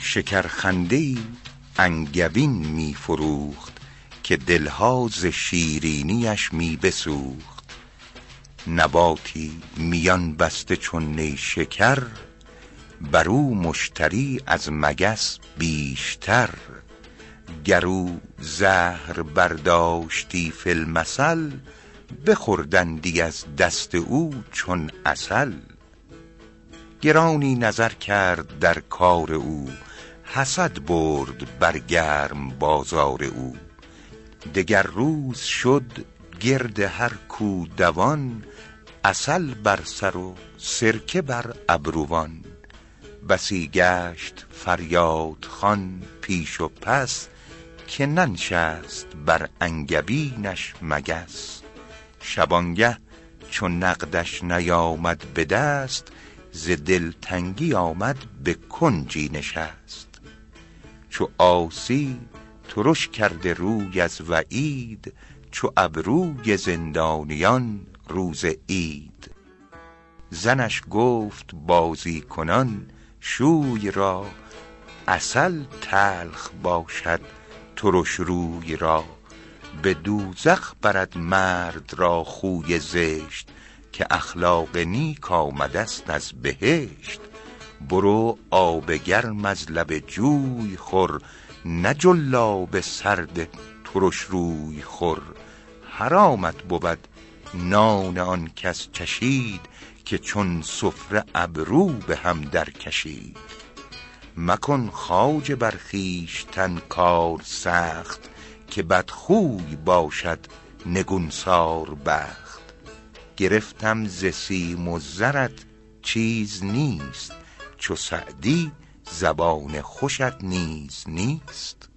شکرخنده انگبین می فروخت که دلها ز شیرینیش می بسوخت نباتی میان بسته چون نیشکر بر او مشتری از مگس بیشتر. گر او زهر برداشتی فی المثل بخوردندی از دست او چون عسل. گرانی نظر کرد در کار او حسد برد بر گرم بازار او. دگر روز شد گرد هر کو دوان عسل بر سر و سرکه بر ابروان. بسی گشت فریاد خوان پیش و پس که ننشست بر انگبینش مگس. شبانگه چو نقدش نیامد به دست ز دلتنگی آمد به کنجی نشست. چو عاصی ترش کرده روی از وعید چو ابروی زندانیان روز عید. زنش گفت بازی کنان شوی را عسل تلخ باشد ترش روی را. به دوزخ برد مرد را خوی زشت که اخلاق نیک آمدست از بهشت. برو آب گرم از لب جوی خور نه جلاب سرد ترش روی خور. حرامت بود نان آن کس چشید که چون سفره ابرو به هم در کشید. مکن خواجه بر خویشتن کار سخت که بدخوی باشد نگونسار بخت. گرفتم ز سیم و زرت چیز نیست چو سعدی زبان خوشت نیز نیست.